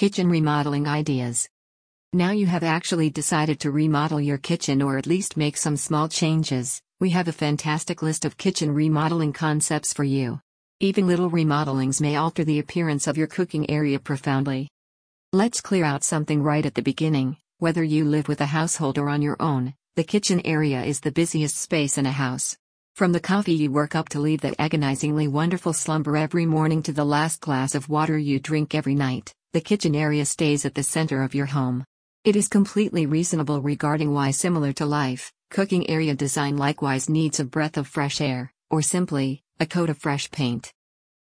Kitchen remodeling ideas. Now you have actually decided to remodel your kitchen or at least make some small changes. We have a fantastic list of kitchen remodeling concepts for you. Even little remodelings may alter the appearance of your cooking area profoundly. Let's clear out something right at the beginning. Whether you live with a household or on your own, the kitchen area is the busiest space in a house. From the coffee you work up to leave that agonizingly wonderful slumber every morning to the last glass of water you drink every night, the kitchen area stays at the center of your home. It is completely reasonable regarding why, similar to life, cooking area design likewise needs a breath of fresh air, or simply, a coat of fresh paint.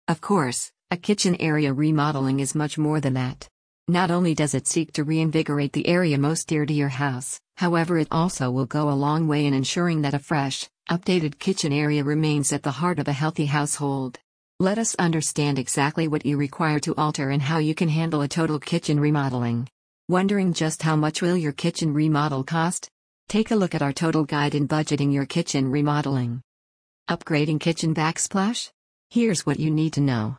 Of course, a kitchen area remodeling is much more than that. Not only does it seek to reinvigorate the area most dear to your house, however, it also will go a long way in ensuring that a fresh, updated kitchen area remains at the heart of a healthy household. Let us understand exactly what you require to alter and how you can handle a total kitchen remodeling. Wondering just how much will your kitchen remodel cost? Take a look at our total guide in budgeting your kitchen remodeling. Upgrading kitchen backsplash? Here's what you need to know.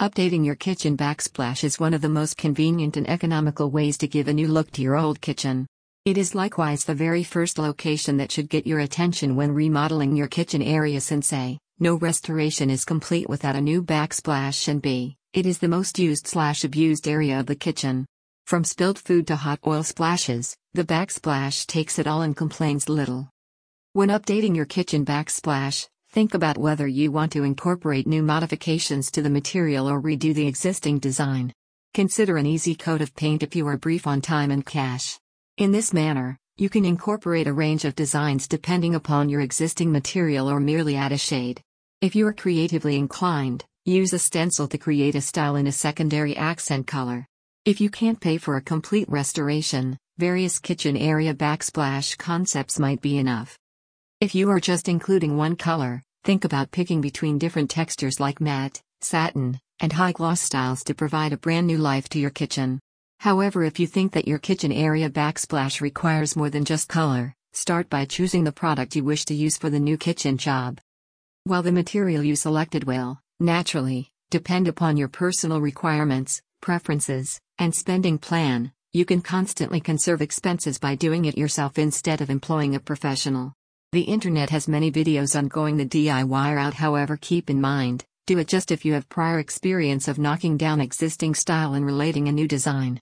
Updating your kitchen backsplash is one of the most convenient and economical ways to give a new look to your old kitchen. It is likewise the very first location that should get your attention when remodeling your kitchen area since A. No restoration is complete without a new backsplash and B. It is the most used slash abused area of the kitchen. From spilled food to hot oil splashes, the backsplash takes it all and complains little. When updating your kitchen backsplash, think about whether you want to incorporate new modifications to the material or redo the existing design. Consider an easy coat of paint if you are brief on time and cash. In this manner, you can incorporate a range of designs depending upon your existing material or merely add a shade. If you are creatively inclined, use a stencil to create a style in a secondary accent color. If you can't pay for a complete restoration, various kitchen area backsplash concepts might be enough. If you are just including one color, think about picking between different textures like matte, satin, and high gloss styles to provide a brand new life to your kitchen. However, if you think that your kitchen area backsplash requires more than just color, start by choosing the product you wish to use for the new kitchen job. While the material you selected will, naturally, depend upon your personal requirements, preferences, and spending plan, you can constantly conserve expenses by doing it yourself instead of employing a professional. The internet has many videos on going the DIY route, however, keep in mind, do it just if you have prior experience of knocking down existing style and relating a new design.